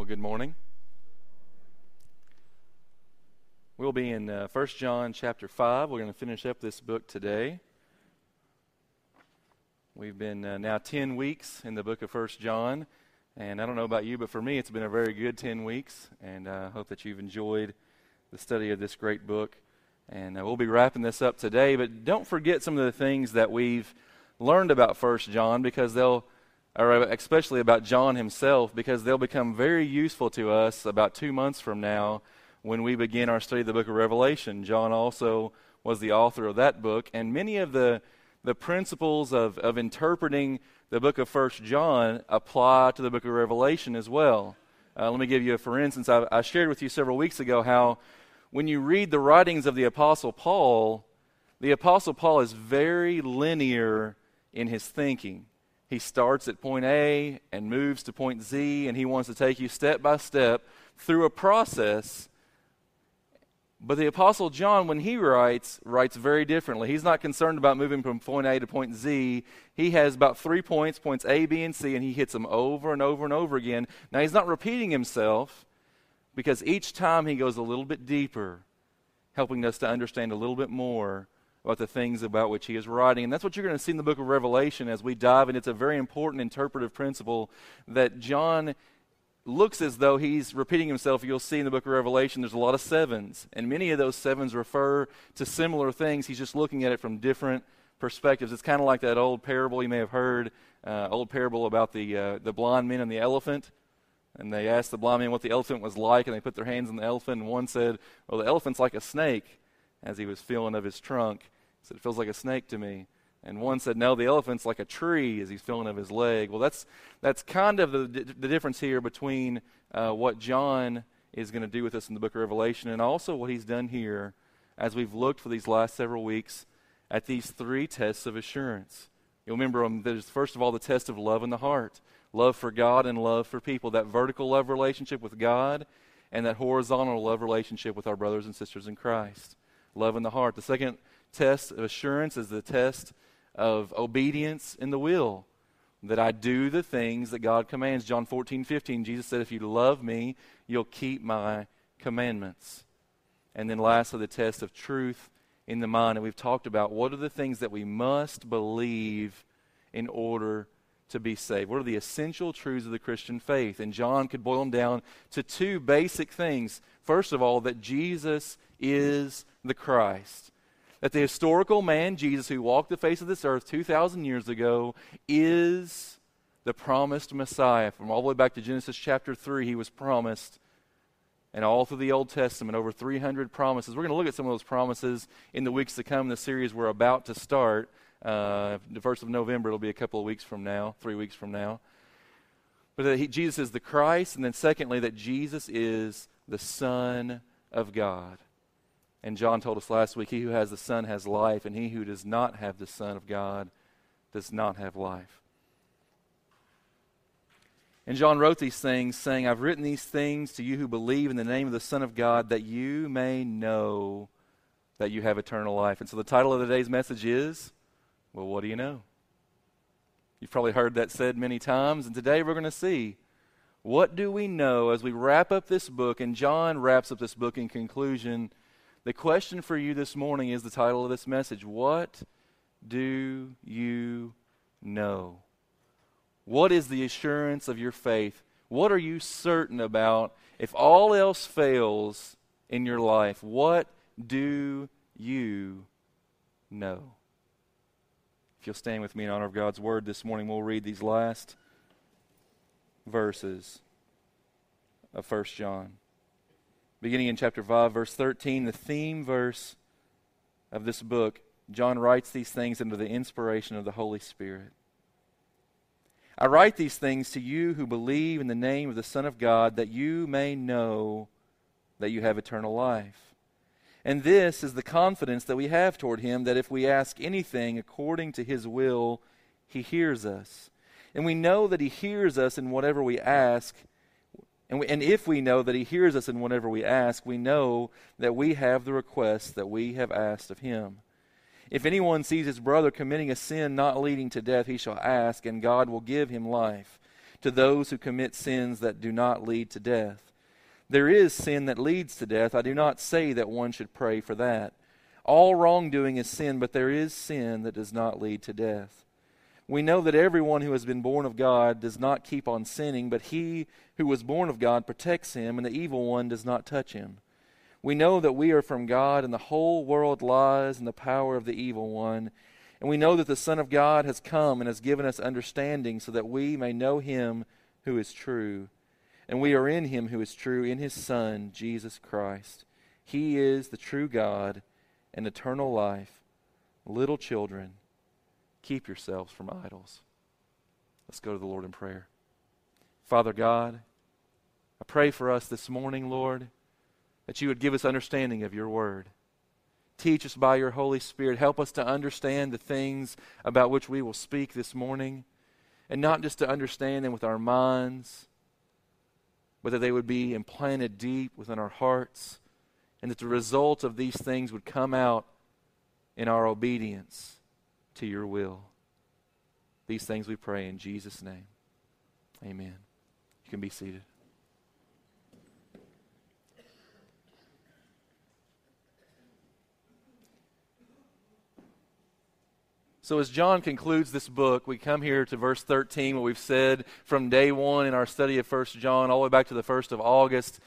Well, good morning. We'll be in uh, 1 John chapter 5. We're going to finish up this book today. We've been uh, now 10 weeks in the book of 1 John. And I don't know about you, but for me, it's been a very good 10 weeks. And I uh, hope that you've enjoyed the study of this great book. And uh, we'll be wrapping this up today. But don't forget some of the things that we've learned about 1 John because they'll or especially about John himself, because they'll become very useful to us about two months from now when we begin our study of the book of Revelation. John also was the author of that book, and many of the, the principles of, of interpreting the book of First John apply to the book of Revelation as well. Uh, let me give you a for instance. I, I shared with you several weeks ago how when you read the writings of the Apostle Paul, the Apostle Paul is very linear in his thinking he starts at point A and moves to point Z, and he wants to take you step by step through a process. But the Apostle John, when he writes, writes very differently. He's not concerned about moving from point A to point Z. He has about three points, points A, B, and C, and he hits them over and over and over again. Now, he's not repeating himself because each time he goes a little bit deeper, helping us to understand a little bit more about the things about which he is writing. And that's what you're going to see in the book of Revelation as we dive in. It's a very important interpretive principle that John looks as though he's repeating himself. You'll see in the book of Revelation there's a lot of sevens, and many of those sevens refer to similar things. He's just looking at it from different perspectives. It's kind of like that old parable you may have heard, uh, old parable about the uh, the blind men and the elephant. And they asked the blind man what the elephant was like, and they put their hands on the elephant, and one said, Well, the elephant's like a snake as he was feeling of his trunk. He said, It feels like a snake to me. And one said, No, the elephant's like a tree as he's feeling of his leg. Well, that's, that's kind of the, the difference here between uh, what John is going to do with us in the book of Revelation and also what he's done here as we've looked for these last several weeks at these three tests of assurance. You'll remember them. There's, first of all, the test of love in the heart love for God and love for people. That vertical love relationship with God and that horizontal love relationship with our brothers and sisters in Christ love in the heart. The second test of assurance is the test of obedience in the will. That I do the things that God commands. John 14, 15, Jesus said, If you love me, you'll keep my commandments. And then lastly, the test of truth in the mind. And we've talked about what are the things that we must believe in order to be saved. What are the essential truths of the Christian faith? And John could boil them down to two basic things. First of all, that Jesus is the Christ. That the historical man, Jesus, who walked the face of this earth 2,000 years ago, is the promised Messiah. From all the way back to Genesis chapter 3, he was promised. And all through the Old Testament, over 300 promises. We're going to look at some of those promises in the weeks to come, the series we're about to start. Uh, the first of November, it'll be a couple of weeks from now, three weeks from now. But that he, Jesus is the Christ, and then secondly, that Jesus is the Son of God. And John told us last week He who has the Son has life, and he who does not have the Son of God does not have life. And John wrote these things, saying, I've written these things to you who believe in the name of the Son of God, that you may know that you have eternal life. And so the title of today's message is, Well, what do you know? You've probably heard that said many times, and today we're going to see what do we know as we wrap up this book, and John wraps up this book in conclusion the question for you this morning is the title of this message What do you know? What is the assurance of your faith? What are you certain about? If all else fails in your life, what do you know? If you'll stand with me in honor of God's word this morning, we'll read these last verses of 1 John beginning in chapter 5, verse 13, the theme verse of this book, John writes these things under the inspiration of the Holy Spirit. I write these things to you who believe in the name of the Son of God, that you may know that you have eternal life. And this is the confidence that we have toward him that if we ask anything according to his will, he hears us. And we know that he hears us in whatever we ask and, we, and if we know that He hears us in whatever we ask, we know that we have the request that we have asked of Him. If anyone sees his brother committing a sin not leading to death, he shall ask, and God will give him life. to those who commit sins that do not lead to death. There is sin that leads to death. I do not say that one should pray for that. All wrongdoing is sin, but there is sin that does not lead to death. We know that everyone who has been born of God does not keep on sinning, but he who was born of God protects him, and the evil one does not touch him. We know that we are from God, and the whole world lies in the power of the evil one. And we know that the Son of God has come and has given us understanding so that we may know him who is true. And we are in him who is true, in his Son, Jesus Christ. He is the true God and eternal life. Little children, keep yourselves from idols. Let's go to the Lord in prayer. Father God, I pray for us this morning, Lord, that you would give us understanding of your word. Teach us by your Holy Spirit. Help us to understand the things about which we will speak this morning, and not just to understand them with our minds, but that they would be implanted deep within our hearts, and that the result of these things would come out in our obedience to your will. These things we pray in Jesus' name. Amen. You can be seated. So, as John concludes this book, we come here to verse 13, what we've said from day one in our study of 1 John, all the way back to the 1st of August,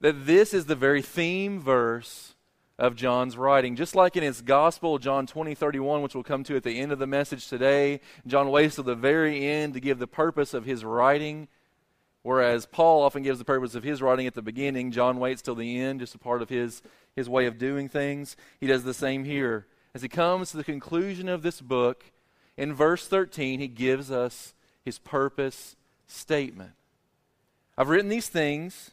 that this is the very theme verse of John's writing. Just like in his gospel, John 20, 31, which we'll come to at the end of the message today, John waits till the very end to give the purpose of his writing. Whereas Paul often gives the purpose of his writing at the beginning, John waits till the end, just a part of his, his way of doing things. He does the same here. As he comes to the conclusion of this book, in verse 13, he gives us his purpose statement. I've written these things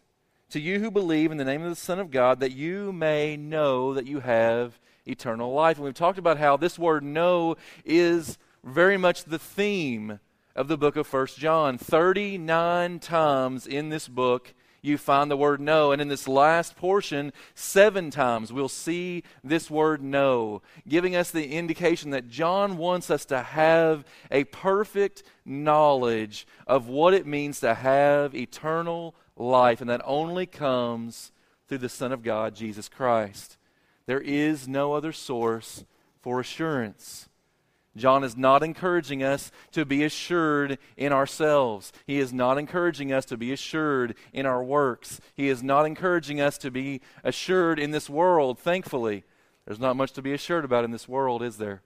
to you who believe in the name of the Son of God, that you may know that you have eternal life. And we've talked about how this word know is very much the theme of the book of First John. 39 times in this book, you find the word know. And in this last portion, seven times we'll see this word know, giving us the indication that John wants us to have a perfect knowledge of what it means to have eternal life, and that only comes through the Son of God, Jesus Christ. There is no other source for assurance. John is not encouraging us to be assured in ourselves. He is not encouraging us to be assured in our works. He is not encouraging us to be assured in this world, thankfully. There's not much to be assured about in this world, is there?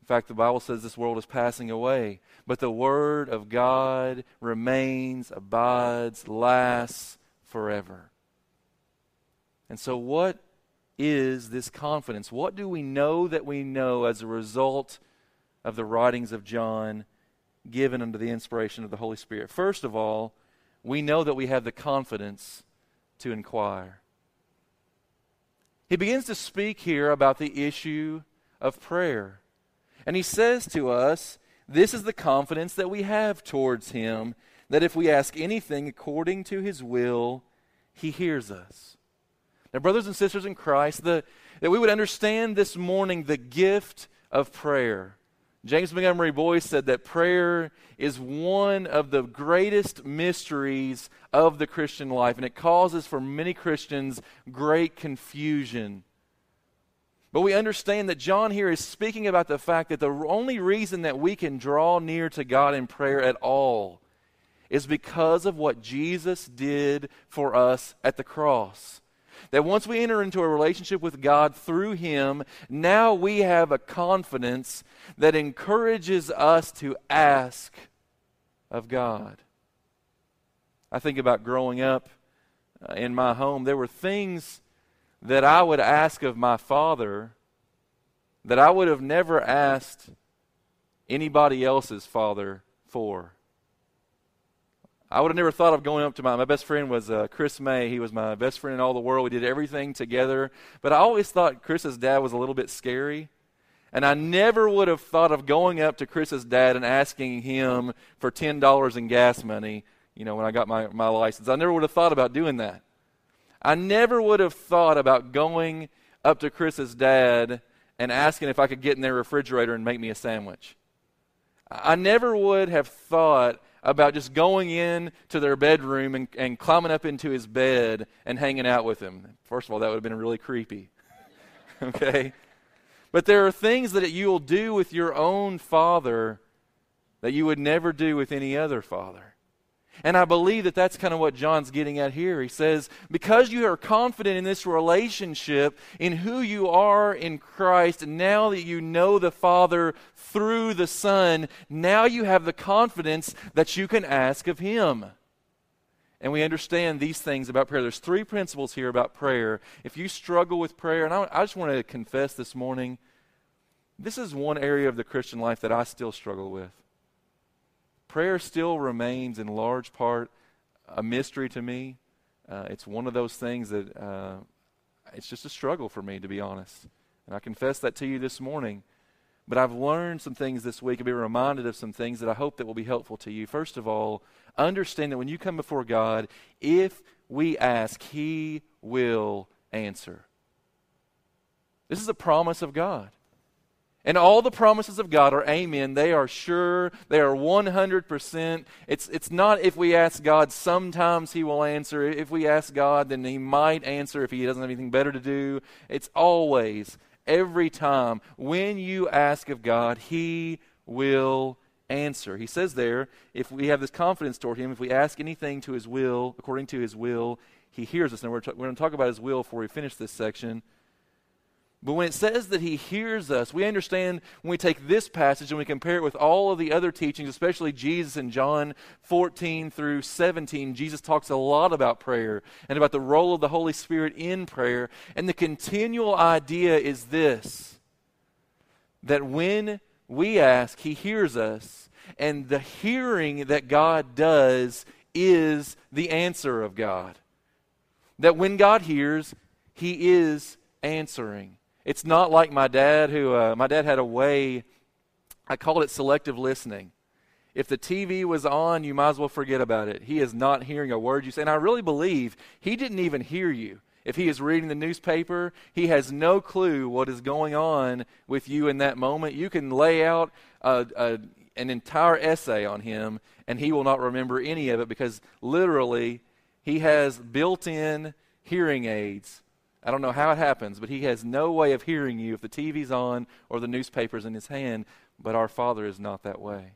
In fact, the Bible says this world is passing away, but the Word of God remains, abides, lasts forever. And so, what is this confidence? What do we know that we know as a result of the writings of John given under the inspiration of the Holy Spirit? First of all, we know that we have the confidence to inquire. He begins to speak here about the issue of prayer. And he says to us, This is the confidence that we have towards him, that if we ask anything according to his will, he hears us. Now, brothers and sisters in Christ, the, that we would understand this morning the gift of prayer. James Montgomery Boice said that prayer is one of the greatest mysteries of the Christian life, and it causes for many Christians great confusion but we understand that John here is speaking about the fact that the only reason that we can draw near to God in prayer at all is because of what Jesus did for us at the cross. That once we enter into a relationship with God through Him, now we have a confidence that encourages us to ask of God. I think about growing up uh, in my home, there were things that I would ask of my father that I would have never asked anybody else's father for. I would have never thought of going up to my, my best friend was uh, Chris May. He was my best friend in all the world. We did everything together. But I always thought Chris's dad was a little bit scary. And I never would have thought of going up to Chris's dad and asking him for $10 in gas money, you know, when I got my, my license. I never would have thought about doing that. I never would have thought about going up to Chris's dad and asking if I could get in their refrigerator and make me a sandwich. I never would have thought about just going in to their bedroom and, and climbing up into his bed and hanging out with him. First of all, that would have been really creepy. okay? But there are things that you will do with your own father that you would never do with any other father. And I believe that that's kind of what John's getting at here. He says, because you are confident in this relationship, in who you are in Christ, now that you know the Father through the Son, now you have the confidence that you can ask of Him. And we understand these things about prayer. There's three principles here about prayer. If you struggle with prayer, and I, I just want to confess this morning, this is one area of the Christian life that I still struggle with prayer still remains in large part a mystery to me. Uh, it's one of those things that uh, it's just a struggle for me, to be honest. And I confess that to you this morning. But I've learned some things this week. I've been reminded of some things that I hope that will be helpful to you. First of all, understand that when you come before God, if we ask, He will answer. This is a promise of God. And all the promises of God are amen. They are sure. They are 100%. It's, it's not if we ask God, sometimes He will answer. If we ask God, then He might answer if He doesn't have anything better to do. It's always, every time, when you ask of God, He will answer. He says there, if we have this confidence toward Him, if we ask anything to His will, according to His will, He hears us. And we're, t- we're going to talk about His will before we finish this section. But when it says that he hears us, we understand when we take this passage and we compare it with all of the other teachings, especially Jesus in John 14 through 17, Jesus talks a lot about prayer and about the role of the Holy Spirit in prayer. And the continual idea is this that when we ask, he hears us, and the hearing that God does is the answer of God. That when God hears, he is answering. It's not like my dad, who uh, my dad had a way. I called it selective listening. If the TV was on, you might as well forget about it. He is not hearing a word you say. And I really believe he didn't even hear you. If he is reading the newspaper, he has no clue what is going on with you in that moment. You can lay out a, a, an entire essay on him, and he will not remember any of it because literally he has built in hearing aids I don't know how it happens, but he has no way of hearing you if the TV's on or the newspaper's in his hand. But our Father is not that way.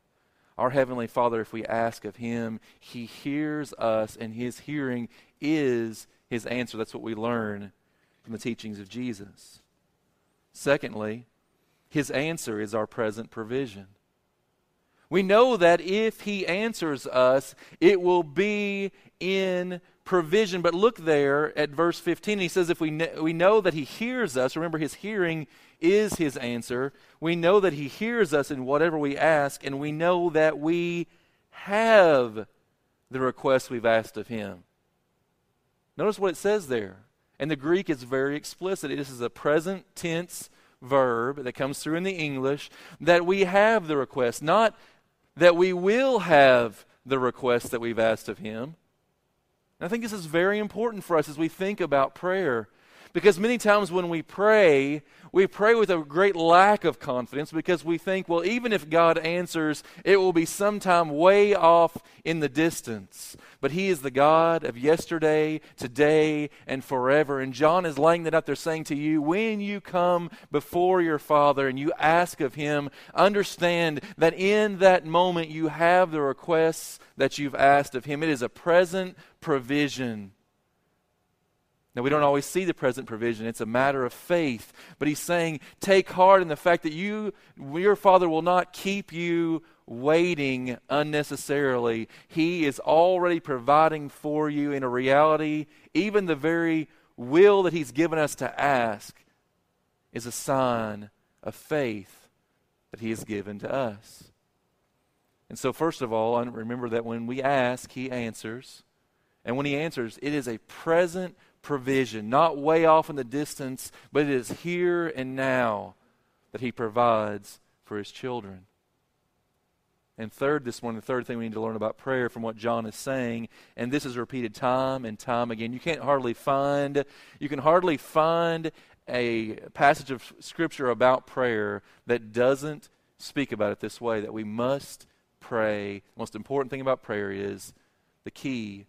Our Heavenly Father, if we ask of Him, He hears us, and His hearing is His answer. That's what we learn from the teachings of Jesus. Secondly, His answer is our present provision. We know that if He answers us, it will be in provision. But look there at verse 15. He says, If we, kn- we know that he hears us, remember his hearing is his answer. We know that he hears us in whatever we ask, and we know that we have the request we've asked of him. Notice what it says there. And the Greek is very explicit. This is a present tense verb that comes through in the English that we have the request, not that we will have the request that we've asked of him. And I think this is very important for us as we think about prayer. Because many times when we pray, we pray with a great lack of confidence because we think, well, even if God answers, it will be sometime way off in the distance. But He is the God of yesterday, today, and forever. And John is laying that out there saying to you, when you come before your Father and you ask of Him, understand that in that moment you have the requests that you've asked of Him. It is a present provision now, we don't always see the present provision. It's a matter of faith. But he's saying, take heart in the fact that you, your Father will not keep you waiting unnecessarily. He is already providing for you in a reality. Even the very will that he's given us to ask is a sign of faith that he has given to us. And so, first of all, remember that when we ask, he answers. And when he answers, it is a present provision, not way off in the distance, but it is here and now that He provides for His children. And third, this morning, the third thing we need to learn about prayer from what John is saying, and this is repeated time and time again. You can't hardly find, you can hardly find a passage of Scripture about prayer that doesn't speak about it this way that we must pray. The most important thing about prayer is the key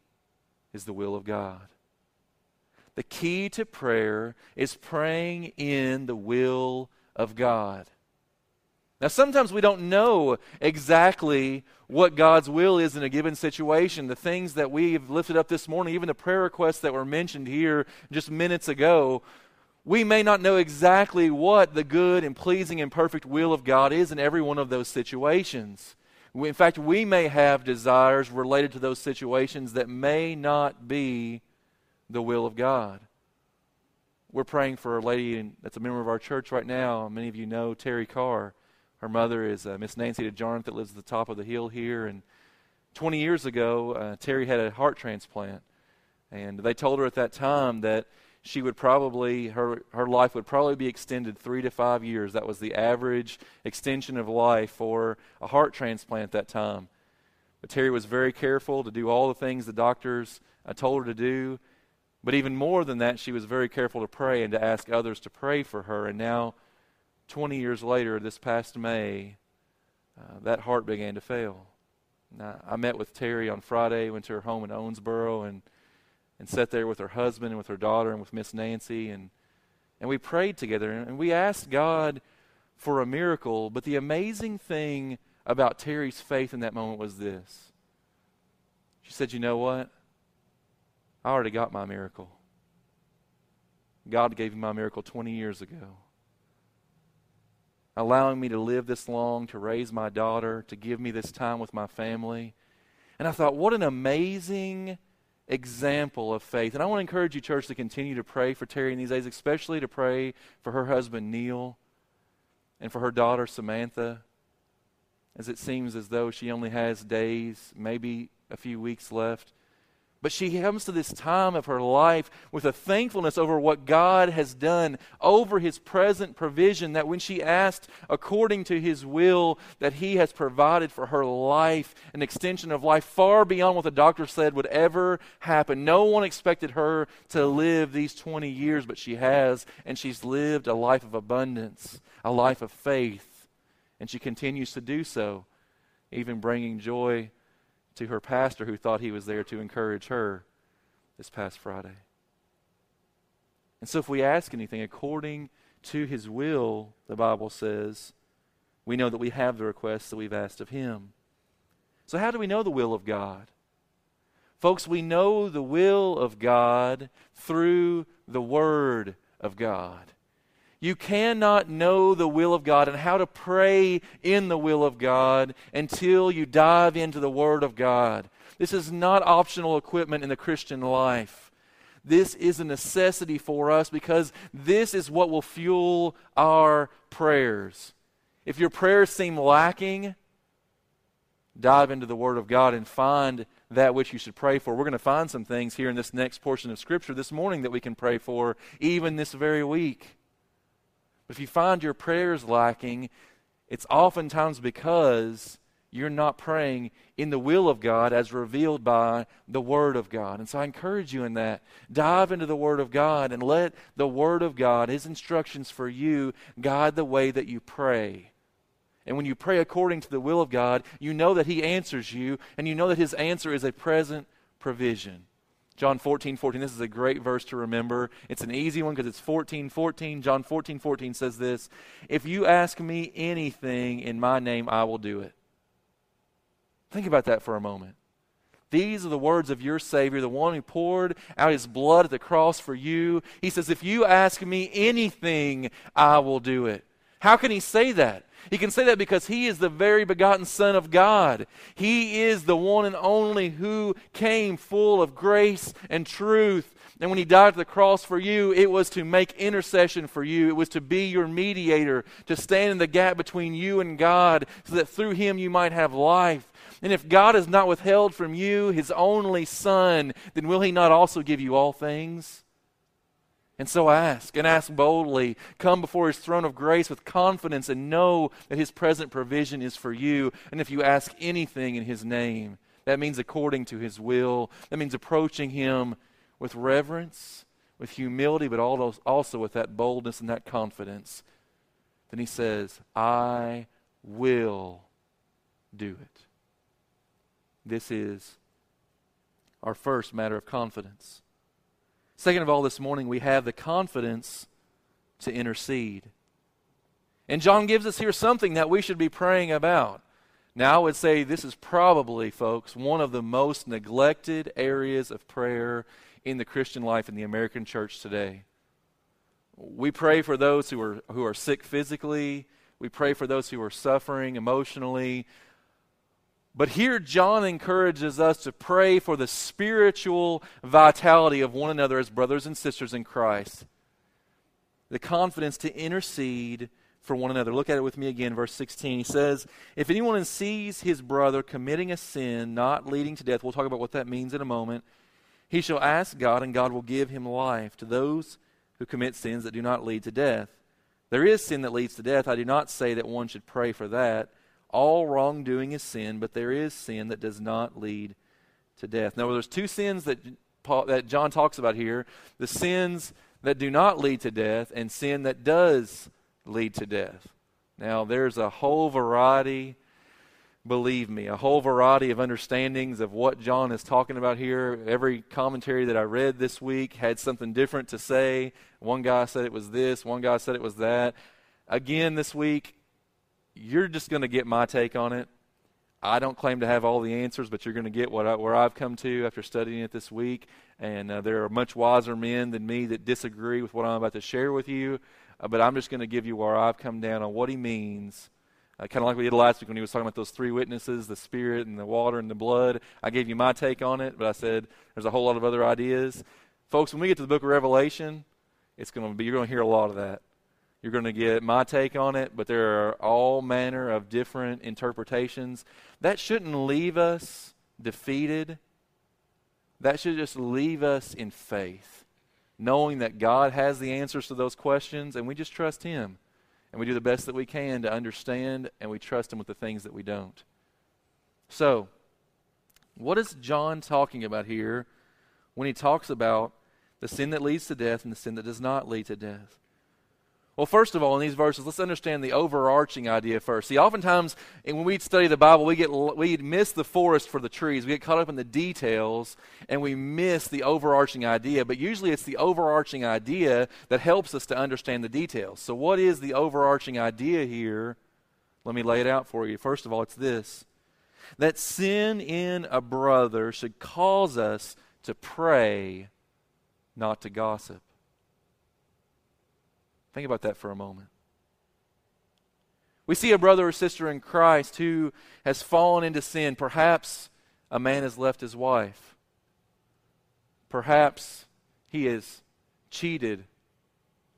is the will of God. The key to prayer is praying in the will of God. Now, sometimes we don't know exactly what God's will is in a given situation. The things that we've lifted up this morning, even the prayer requests that were mentioned here just minutes ago, we may not know exactly what the good and pleasing and perfect will of God is in every one of those situations. In fact, we may have desires related to those situations that may not be the will of God. We're praying for a lady that's a member of our church right now. Many of you know Terry Carr. Her mother is uh, Miss Nancy DeJarnett that lives at the top of the hill here. And 20 years ago, uh, Terry had a heart transplant. And they told her at that time that she would probably, her, her life would probably be extended three to five years. That was the average extension of life for a heart transplant at that time. But Terry was very careful to do all the things the doctors uh, told her to do. But even more than that, she was very careful to pray and to ask others to pray for her. And now 20 years later, this past May, uh, that heart began to fail. Now, I met with Terry on Friday, went to her home in Owensboro, and, and sat there with her husband and with her daughter and with Miss Nancy, and, and we prayed together. And we asked God for a miracle. But the amazing thing about Terry's faith in that moment was this she said, You know what? I already got my miracle. God gave me my miracle 20 years ago allowing me to live this long, to raise my daughter, to give me this time with my family. And I thought, what an amazing example of faith. And I want to encourage you, church, to continue to pray for Terry in these days, especially to pray for her husband, Neil, and for her daughter, Samantha, as it seems as though she only has days, maybe a few weeks left. But she comes to this time of her life with a thankfulness over what God has done, over his present provision, that when she asked according to his will, that he has provided for her life, an extension of life far beyond what the doctor said would ever happen. No one expected her to live these 20 years, but she has, and she's lived a life of abundance, a life of faith, and she continues to do so, even bringing joy to her pastor who thought he was there to encourage her this past Friday. And so, if we ask anything according to his will, the Bible says, we know that we have the requests that we've asked of him. So, how do we know the will of God? Folks, we know the will of God through the Word of God. You cannot know the will of God and how to pray in the will of God until you dive into the Word of God. This is not optional equipment in the Christian life. This is a necessity for us because this is what will fuel our prayers. If your prayers seem lacking, dive into the Word of God and find that which you should pray for. We're going to find some things here in this next portion of Scripture this morning that we can pray for, even this very week. If you find your prayers lacking, it's oftentimes because you're not praying in the will of God as revealed by the Word of God. And so I encourage you in that. Dive into the Word of God and let the Word of God, His instructions for you, guide the way that you pray. And when you pray according to the will of God, you know that He answers you, and you know that His answer is a present provision. John 14, 14. This is a great verse to remember. It's an easy one because it's 14, 14. John 14, 14 says this If you ask me anything in my name, I will do it. Think about that for a moment. These are the words of your Savior, the one who poured out his blood at the cross for you. He says, If you ask me anything, I will do it. How can he say that? He can say that because he is the very begotten Son of God. He is the one and only who came full of grace and truth. And when he died at the cross for you, it was to make intercession for you. It was to be your mediator, to stand in the gap between you and God, so that through him you might have life. And if God has not withheld from you his only Son, then will he not also give you all things? And so ask, and ask boldly. Come before his throne of grace with confidence and know that his present provision is for you. And if you ask anything in his name, that means according to his will. That means approaching him with reverence, with humility, but also with that boldness and that confidence. Then he says, I will do it. This is our first matter of confidence. Second of all, this morning we have the confidence to intercede. And John gives us here something that we should be praying about. Now, I would say this is probably, folks, one of the most neglected areas of prayer in the Christian life in the American church today. We pray for those who are, who are sick physically, we pray for those who are suffering emotionally. But here, John encourages us to pray for the spiritual vitality of one another as brothers and sisters in Christ. The confidence to intercede for one another. Look at it with me again, verse 16. He says, If anyone sees his brother committing a sin not leading to death, we'll talk about what that means in a moment, he shall ask God, and God will give him life to those who commit sins that do not lead to death. There is sin that leads to death. I do not say that one should pray for that. All wrongdoing is sin, but there is sin that does not lead to death. Now, there's two sins that, Paul, that John talks about here the sins that do not lead to death, and sin that does lead to death. Now, there's a whole variety, believe me, a whole variety of understandings of what John is talking about here. Every commentary that I read this week had something different to say. One guy said it was this, one guy said it was that. Again, this week, you're just going to get my take on it. I don't claim to have all the answers, but you're going to get what I, where I've come to after studying it this week. And uh, there are much wiser men than me that disagree with what I'm about to share with you. Uh, but I'm just going to give you where I've come down on what he means. Uh, kind of like we did last week when he was talking about those three witnesses the spirit and the water and the blood. I gave you my take on it, but I said there's a whole lot of other ideas. Folks, when we get to the book of Revelation, it's going to be, you're going to hear a lot of that. You're going to get my take on it, but there are all manner of different interpretations. That shouldn't leave us defeated. That should just leave us in faith knowing that God has the answers to those questions, and we just trust Him. And we do the best that we can to understand, and we trust Him with the things that we don't. So, what is John talking about here when he talks about the sin that leads to death and the sin that does not lead to death? Well, first of all, in these verses, let's understand the overarching idea first. See, oftentimes when we study the Bible, we get we miss the forest for the trees. We get caught up in the details and we miss the overarching idea. But usually, it's the overarching idea that helps us to understand the details. So, what is the overarching idea here? Let me lay it out for you. First of all, it's this: that sin in a brother should cause us to pray, not to gossip. Think about that for a moment. We see a brother or sister in Christ who has fallen into sin. Perhaps a man has left his wife. Perhaps he has cheated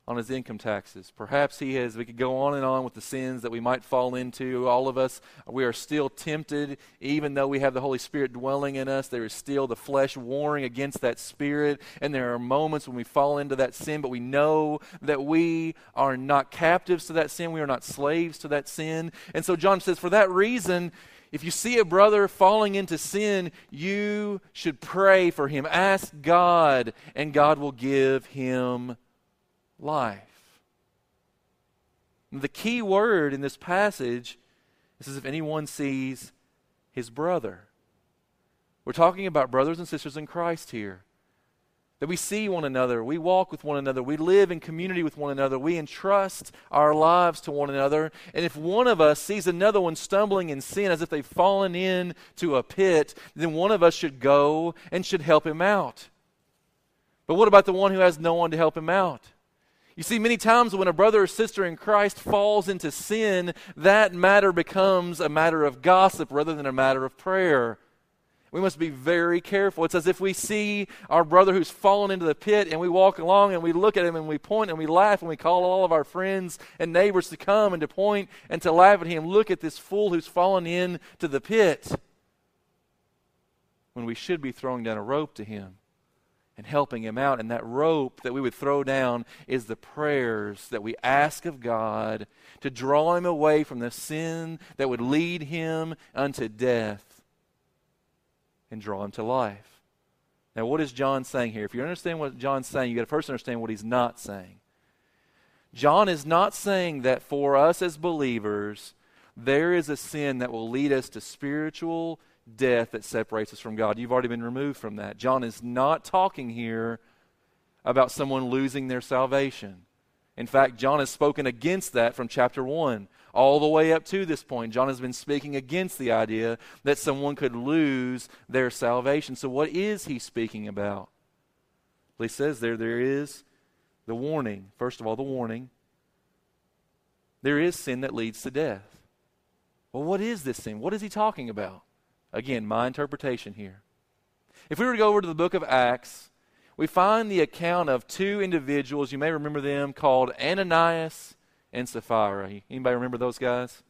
on his income taxes. Perhaps he has, we could go on and on with the sins that we might fall into. All of us, we are still tempted, even though we have the Holy Spirit dwelling in us. There is still the flesh warring against that spirit. And there are moments when we fall into that sin, but we know that we are not captives to that sin. We are not slaves to that sin. And so John says, for that reason, if you see a brother falling into sin, you should pray for him. Ask God, and God will give him life. The key word in this passage is if anyone sees his brother. We're talking about brothers and sisters in Christ here. That we see one another, we walk with one another, we live in community with one another, we entrust our lives to one another. And if one of us sees another one stumbling in sin as if they've fallen into a pit, then one of us should go and should help him out. But what about the one who has no one to help him out? You see, many times when a brother or sister in Christ falls into sin, that matter becomes a matter of gossip rather than a matter of prayer. We must be very careful. It's as if we see our brother who's fallen into the pit and we walk along and we look at him and we point and we laugh and we call all of our friends and neighbors to come and to point and to laugh at him. Look at this fool who's fallen into the pit. When we should be throwing down a rope to him and helping him out. And that rope that we would throw down is the prayers that we ask of God to draw him away from the sin that would lead him unto death and draw him to life. Now, what is John saying here? If you understand what John's saying, you've got to first understand what he's not saying. John is not saying that for us as believers, there is a sin that will lead us to spiritual death that separates us from God. You've already been removed from that. John is not talking here about someone losing their salvation. In fact, John has spoken against that from chapter 1 all the way up to this point. John has been speaking against the idea that someone could lose their salvation. So, what is he speaking about? Well, he says there, there is the warning. First of all, the warning. There is sin that leads to death. Well, what is this sin? What is he talking about? Again, my interpretation here. If we were to go over to the book of Acts, we find the account of two individuals. You may remember them called Ananias and Sapphira. Anybody remember those guys?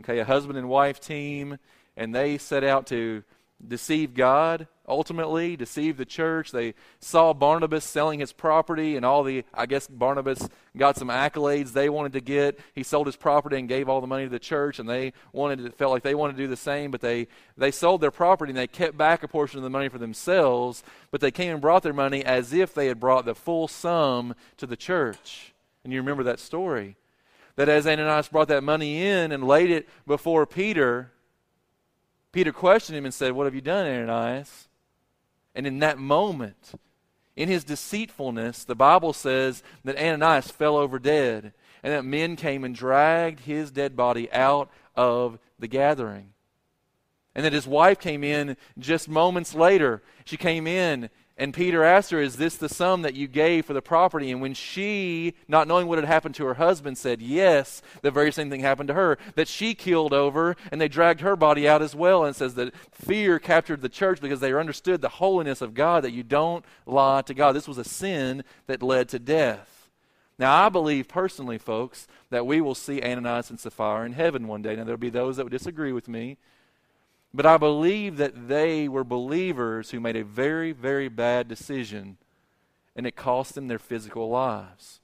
Okay, a husband and wife team, and they set out to deceive God, ultimately, deceive the church. They saw Barnabas selling his property, and all the, I guess Barnabas got some accolades they wanted to get. He sold his property and gave all the money to the church, and they wanted to, felt like they wanted to do the same, but they, they sold their property and they kept back a portion of the money for themselves, but they came and brought their money as if they had brought the full sum to the church. And you remember that story. That as Ananias brought that money in and laid it before Peter, Peter questioned him and said, What have you done, Ananias? And in that moment, in his deceitfulness, the Bible says that Ananias fell over dead, and that men came and dragged his dead body out of the gathering. And that his wife came in just moments later. She came in and Peter asked her, Is this the sum that you gave for the property? And when she, not knowing what had happened to her husband, said yes, the very same thing happened to her, that she killed over, and they dragged her body out as well. And says that fear captured the church because they understood the holiness of God, that you don't lie to God. This was a sin that led to death. Now, I believe personally, folks, that we will see Ananias and Sapphira in heaven one day. Now, there'll be those that would disagree with me. But I believe that they were believers who made a very, very bad decision, and it cost them their physical lives.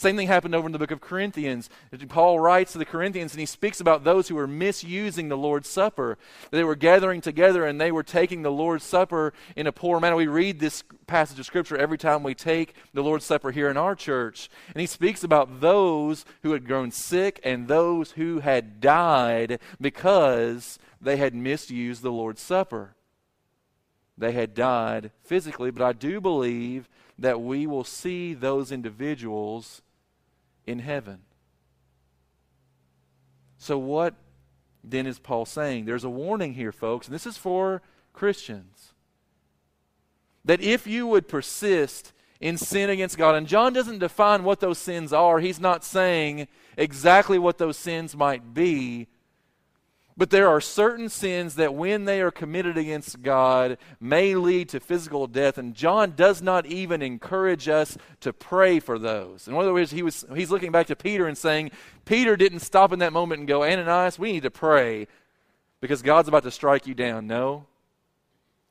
Same thing happened over in the book of Corinthians. Paul writes to the Corinthians and he speaks about those who were misusing the Lord's Supper. They were gathering together and they were taking the Lord's Supper in a poor manner. We read this passage of Scripture every time we take the Lord's Supper here in our church. And he speaks about those who had grown sick and those who had died because they had misused the Lord's Supper. They had died physically, but I do believe that we will see those individuals in heaven. So, what then is Paul saying? There's a warning here, folks, and this is for Christians. That if you would persist in sin against God, and John doesn't define what those sins are, he's not saying exactly what those sins might be, but there are certain sins that, when they are committed against God, may lead to physical death. And John does not even encourage us to pray for those. In other words, he was, he's looking back to Peter and saying, Peter didn't stop in that moment and go, Ananias, we need to pray because God's about to strike you down. No.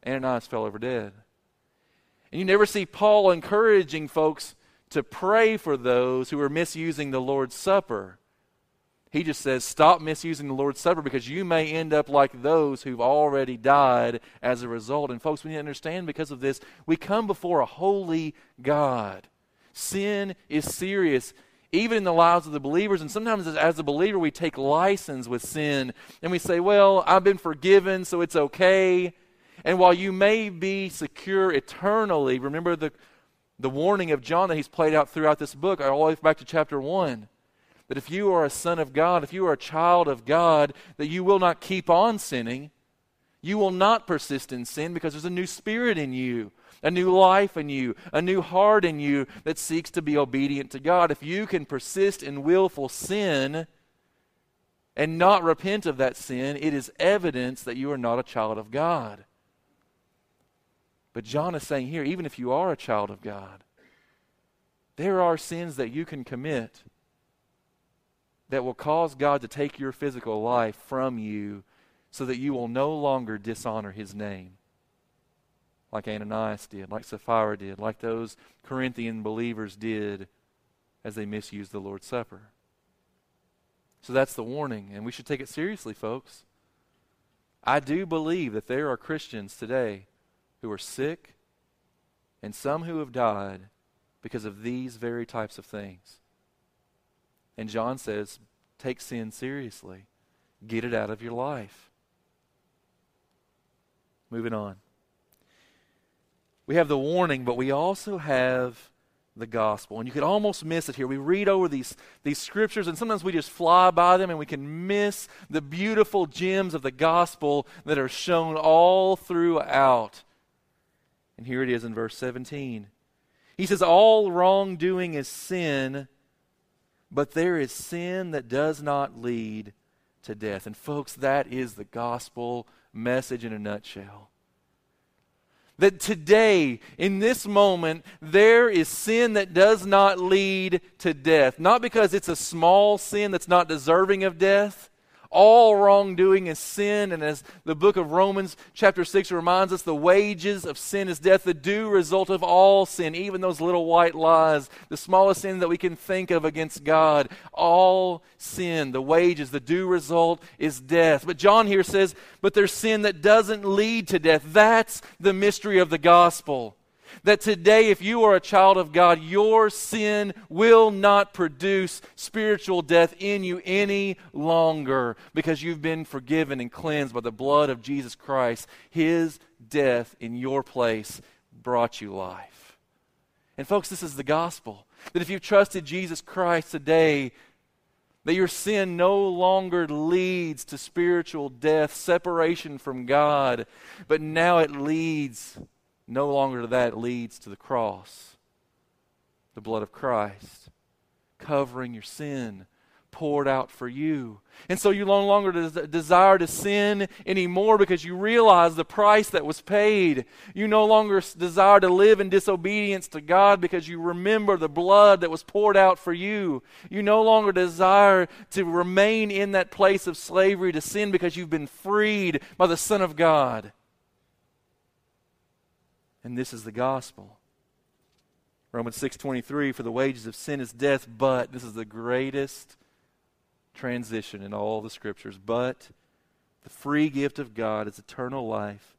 Ananias fell over dead. And you never see Paul encouraging folks to pray for those who are misusing the Lord's Supper. He just says, stop misusing the Lord's Supper because you may end up like those who've already died as a result. And, folks, we need to understand because of this, we come before a holy God. Sin is serious, even in the lives of the believers. And sometimes, as a believer, we take license with sin and we say, well, I've been forgiven, so it's okay. And while you may be secure eternally, remember the, the warning of John that he's played out throughout this book, all the way back to chapter 1 that if you are a son of God, if you are a child of God, that you will not keep on sinning. You will not persist in sin because there's a new spirit in you, a new life in you, a new heart in you that seeks to be obedient to God. If you can persist in willful sin and not repent of that sin, it is evidence that you are not a child of God. But John is saying here, even if you are a child of God, there are sins that you can commit that will cause God to take your physical life from you so that you will no longer dishonor his name. Like Ananias did, like Sapphira did, like those Corinthian believers did as they misused the Lord's Supper. So that's the warning, and we should take it seriously, folks. I do believe that there are Christians today who are sick and some who have died because of these very types of things. And John says, take sin seriously. Get it out of your life. Moving on. We have the warning, but we also have the gospel. And you could almost miss it here. We read over these, these scriptures, and sometimes we just fly by them and we can miss the beautiful gems of the gospel that are shown all throughout. And here it is in verse 17. He says, All wrongdoing is sin, but there is sin that does not lead to death. And folks, that is the gospel message in a nutshell. That today, in this moment, there is sin that does not lead to death. Not because it's a small sin that's not deserving of death, all wrongdoing is sin, and as the book of Romans, chapter 6, reminds us, the wages of sin is death, the due result of all sin, even those little white lies, the smallest sin that we can think of against God. All sin, the wages, the due result is death. But John here says, but there's sin that doesn't lead to death. That's the mystery of the gospel. That today, if you are a child of God, your sin will not produce spiritual death in you any longer because you've been forgiven and cleansed by the blood of Jesus Christ. His death in your place brought you life. And, folks, this is the gospel. That if you've trusted Jesus Christ today, that your sin no longer leads to spiritual death, separation from God, but now it leads no longer that leads to the cross, the blood of Christ, covering your sin, poured out for you. And so you no longer des- desire to sin anymore because you realize the price that was paid. You no longer desire to live in disobedience to God because you remember the blood that was poured out for you. You no longer desire to remain in that place of slavery to sin because you've been freed by the Son of God. And this is the gospel. Romans 6:23 for the wages of sin is death, but this is the greatest transition in all the scriptures, but the free gift of God is eternal life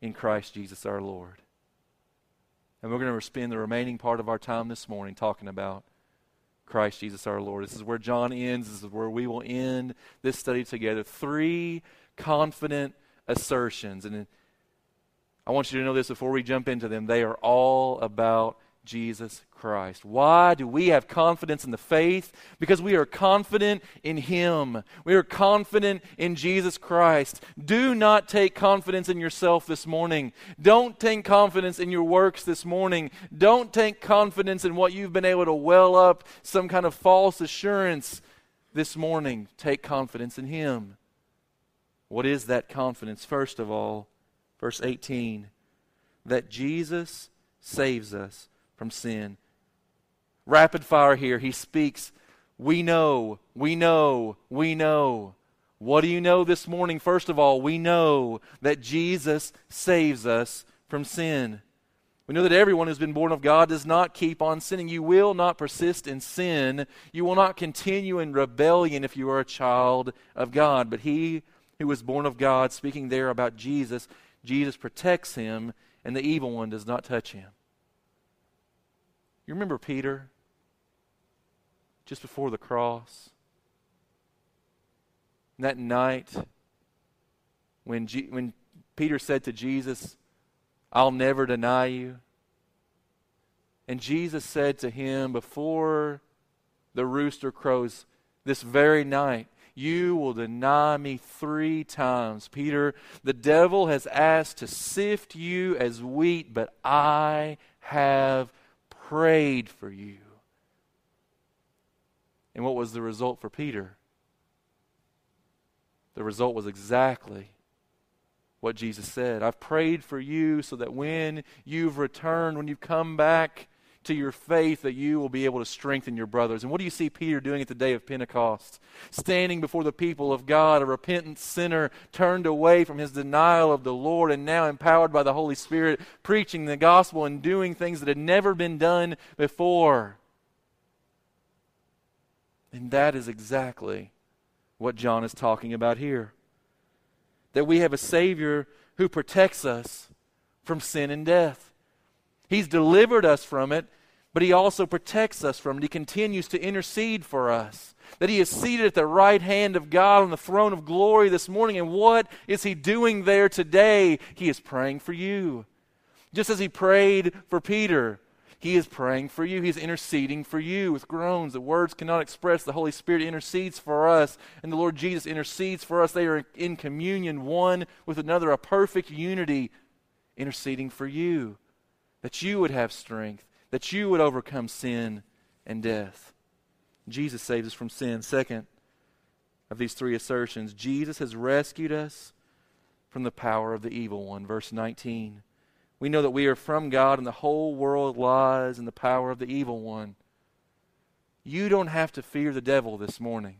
in Christ Jesus our Lord. And we're going to spend the remaining part of our time this morning talking about Christ Jesus our Lord. This is where John ends. This is where we will end this study together. Three confident assertions. And I want you to know this before we jump into them. They are all about Jesus Christ. Why do we have confidence in the faith? Because we are confident in Him. We are confident in Jesus Christ. Do not take confidence in yourself this morning. Don't take confidence in your works this morning. Don't take confidence in what you've been able to well up, some kind of false assurance this morning. Take confidence in Him. What is that confidence? First of all, verse 18, that Jesus saves us from sin. Rapid fire here. He speaks, We know, we know, we know. What do you know this morning? First of all, we know that Jesus saves us from sin. We know that everyone who's been born of God does not keep on sinning. You will not persist in sin. You will not continue in rebellion if you are a child of God. But he who was born of God, speaking there about Jesus, Jesus protects him, and the evil one does not touch him. You remember Peter? Just before the cross? That night when, G- when Peter said to Jesus, I'll never deny you. And Jesus said to him before the rooster crows this very night, you will deny me three times. Peter, the devil has asked to sift you as wheat, but I have prayed for you. And what was the result for Peter? The result was exactly what Jesus said. I've prayed for you so that when you've returned, when you've come back, to your faith that you will be able to strengthen your brothers. And what do you see Peter doing at the day of Pentecost? Standing before the people of God, a repentant sinner turned away from his denial of the Lord and now empowered by the Holy Spirit, preaching the gospel and doing things that had never been done before. And that is exactly what John is talking about here. That we have a Savior who protects us from sin and death. He's delivered us from it. but He also protects us from it. He continues to intercede for us. That He is seated at the right hand of God on the throne of glory this morning. And what is He doing there today? He is praying for you. Just as He prayed for Peter, He is praying for you. He's interceding for you with groans that words cannot express. The Holy Spirit intercedes for us, and the Lord Jesus intercedes for us. They are in communion one with another, a perfect unity, interceding for you, that you would have strength that you would overcome sin and death. Jesus saves us from sin. Second of these three assertions, Jesus has rescued us from the power of the evil one. Verse 19. We know that we are from God and the whole world lies in the power of the evil one. You don't have to fear the devil this morning.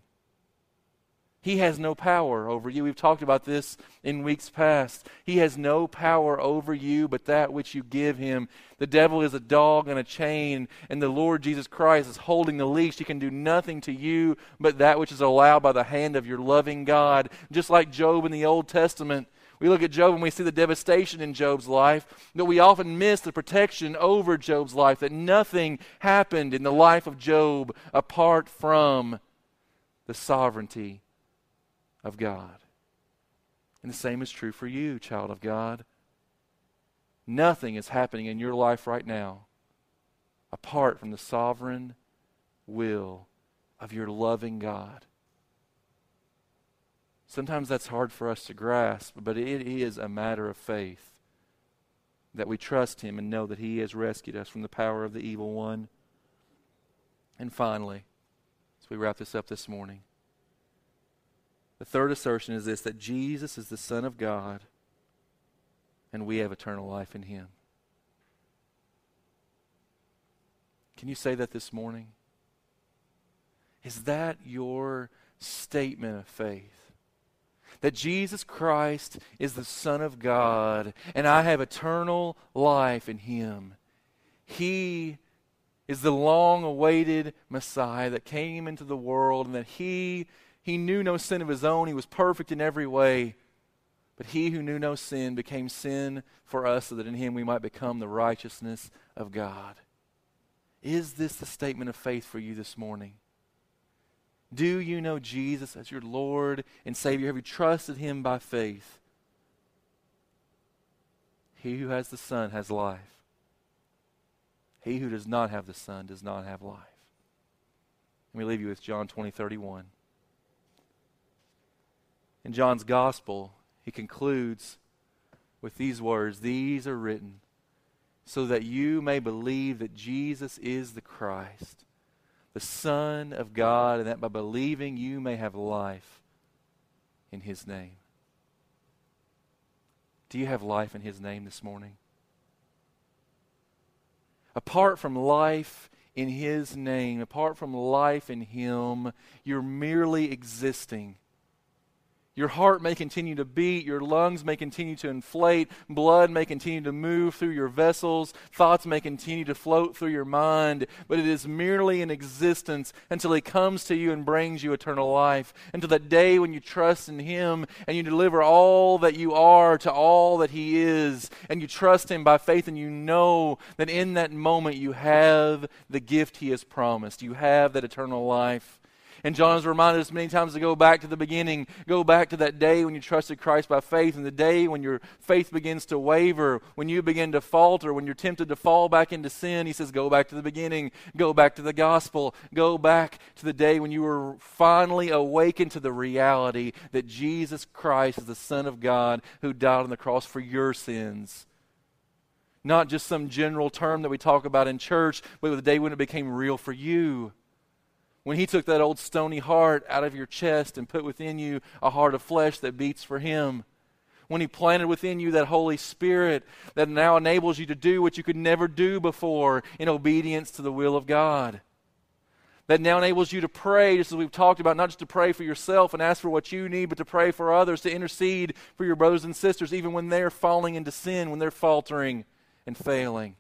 He has no power over you. We've talked about this in weeks past. He has no power over you but that which you give him. The devil is a dog on a chain, and the Lord Jesus Christ is holding the leash. He can do nothing to you but that which is allowed by the hand of your loving God. Just like Job in the Old Testament. We look at Job and we see the devastation in Job's life, but we often miss the protection over Job's life, that nothing happened in the life of Job apart from the sovereignty of God. And the same is true for you, child of God. Nothing is happening in your life right now apart from the sovereign will of your loving God. Sometimes that's hard for us to grasp, but it is a matter of faith that we trust Him and know that He has rescued us from the power of the evil one. And finally, as we wrap this up this morning, the third assertion is this that Jesus is the Son of God and we have eternal life in Him. Can you say that this morning? Is that your statement of faith? That Jesus Christ is the Son of God and I have eternal life in Him. He is the long awaited Messiah that came into the world and that He he knew no sin of his own. He was perfect in every way. But he who knew no sin became sin for us so that in him we might become the righteousness of God. Is this the statement of faith for you this morning? Do you know Jesus as your Lord and Savior? Have you trusted him by faith? He who has the Son has life. He who does not have the Son does not have life. Let me leave you with John 20, 31. In John's gospel, he concludes with these words These are written so that you may believe that Jesus is the Christ, the Son of God, and that by believing you may have life in his name. Do you have life in his name this morning? Apart from life in his name, apart from life in him, you're merely existing your heart may continue to beat, your lungs may continue to inflate, blood may continue to move through your vessels, thoughts may continue to float through your mind, but it is merely in existence until He comes to you and brings you eternal life. Until that day when you trust in Him and you deliver all that you are to all that He is, and you trust Him by faith, and you know that in that moment you have the gift He has promised. You have that eternal life. And John has reminded us many times to go back to the beginning, go back to that day when you trusted Christ by faith, and the day when your faith begins to waver, when you begin to falter, when you're tempted to fall back into sin. He says, Go back to the beginning, go back to the gospel, go back to the day when you were finally awakened to the reality that Jesus Christ is the Son of God who died on the cross for your sins not just some general term that we talk about in church, but the day when it became real for you. When he took that old stony heart out of your chest and put within you a heart of flesh that beats for him. When he planted within you that Holy Spirit that now enables you to do what you could never do before in obedience to the will of God. That now enables you to pray, just as we've talked about, not just to pray for yourself and ask for what you need, but to pray for others, to intercede for your brothers and sisters, even when they're falling into sin, when they're faltering and failing.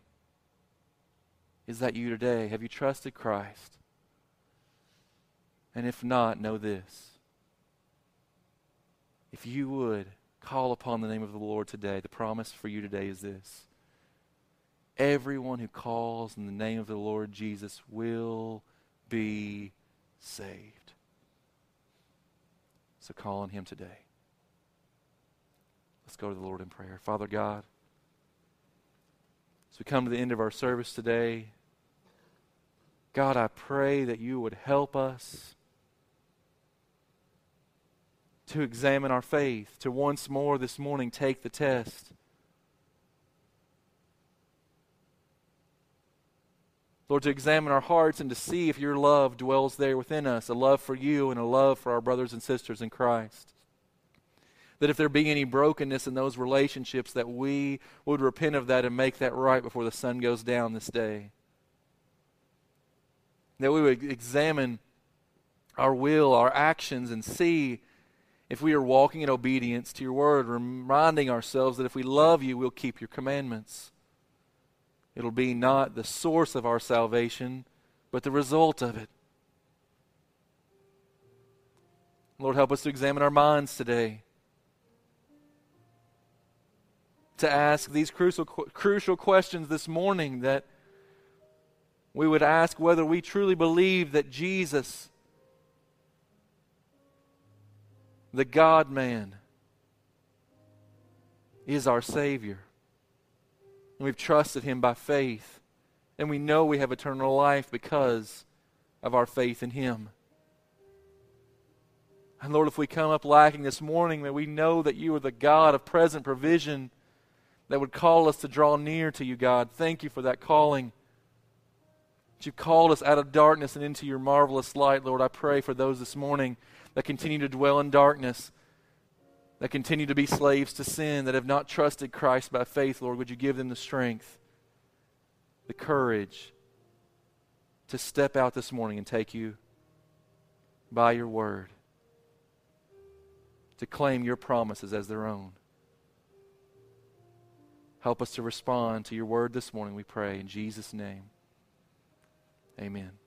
Is that you today? Have you trusted Christ? And if not, know this. If you would call upon the name of the Lord today, the promise for you today is this everyone who calls in the name of the Lord Jesus will be saved. So call on him today. Let's go to the Lord in prayer. Father God, as we come to the end of our service today, God, I pray that you would help us to examine our faith, to once more this morning take the test. Lord, to examine our hearts and to see if your love dwells there within us a love for you and a love for our brothers and sisters in Christ. That if there be any brokenness in those relationships, that we would repent of that and make that right before the sun goes down this day. That we would examine our will, our actions, and see if we are walking in obedience to your word, reminding ourselves that if we love you, we'll keep your commandments. It'll be not the source of our salvation, but the result of it. Lord, help us to examine our minds today. To ask these crucial, crucial questions this morning that we would ask whether we truly believe that Jesus the God man, is our Savior. And we've trusted Him by faith. And we know we have eternal life because of our faith in Him. And Lord, if we come up lacking this morning, that we know that you are the God of present provision that would call us to draw near to you, God. Thank you for that calling. That you've called us out of darkness and into your marvelous light, Lord. I pray for those this morning that continue to dwell in darkness, that continue to be slaves to sin, that have not trusted Christ by faith, Lord, would you give them the strength, the courage to step out this morning and take you by your word, to claim your promises as their own. Help us to respond to your word this morning, we pray. In Jesus' name, amen.